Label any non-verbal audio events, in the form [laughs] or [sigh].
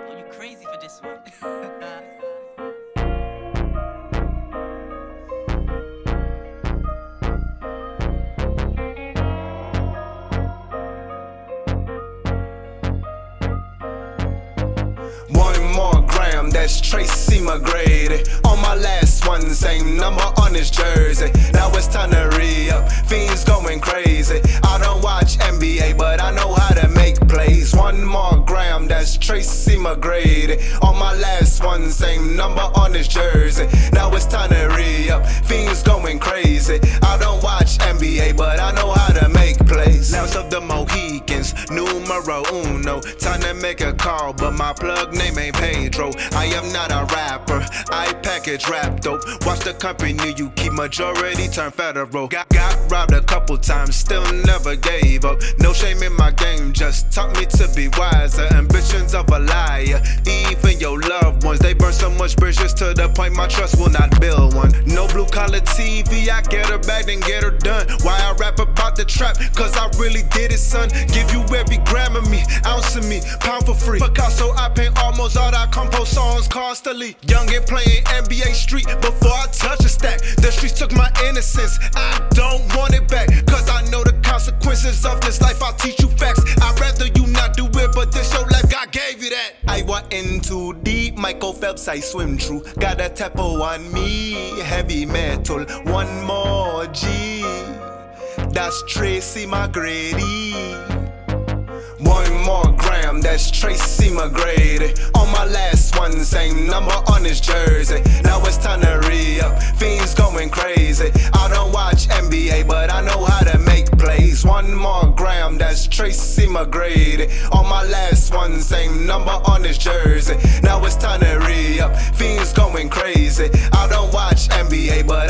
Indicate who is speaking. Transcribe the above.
Speaker 1: Pablo, you crazy for this one. [laughs] that's Tracy McGrady. On my last one, same number on his jersey. Now it's time to re up, fiends going crazy. Tracy McGrady. On my last one, same number on his jersey. Now it's time to re up. Fiends going crazy. I of numero uno. Time to make a call, but my plug name ain't Pedro. I am not a rapper, I package rap dope. Watch the company you keep, majority turn federal. Got, got robbed a couple times, still never gave up. No shame in my game, just taught me to be wiser. Ambitions of a liar, even your loved much bridges to the point my trust will not build one. No blue collar TV, I get her back, then get her done. Why I rap about the trap? Cause I really did it, son. Give you every gram of me, ounce of me, pound for free. Picasso, I paint almost all I compose songs constantly. Young and playing NBA Street before I touch a stack. The streets took my innocence, I don't want it back. Cause I know the consequences of this life, I'll teach you facts. I'd rather you not do it, but this your life, God gave you that. I went in too deep, Michael Phelps, I swim through. Got a tempo on me, heavy metal. One more G, that's Tracy McGrady. One more gram, that's Tracy McGrady. On my last one, same number on his jersey. Now it's time to re up. Fiends going crazy. I don't watch that's Tracy McGrady. On my last one, same number on his jersey. Now it's time to re up. Fiends going crazy. I don't watch NBA, but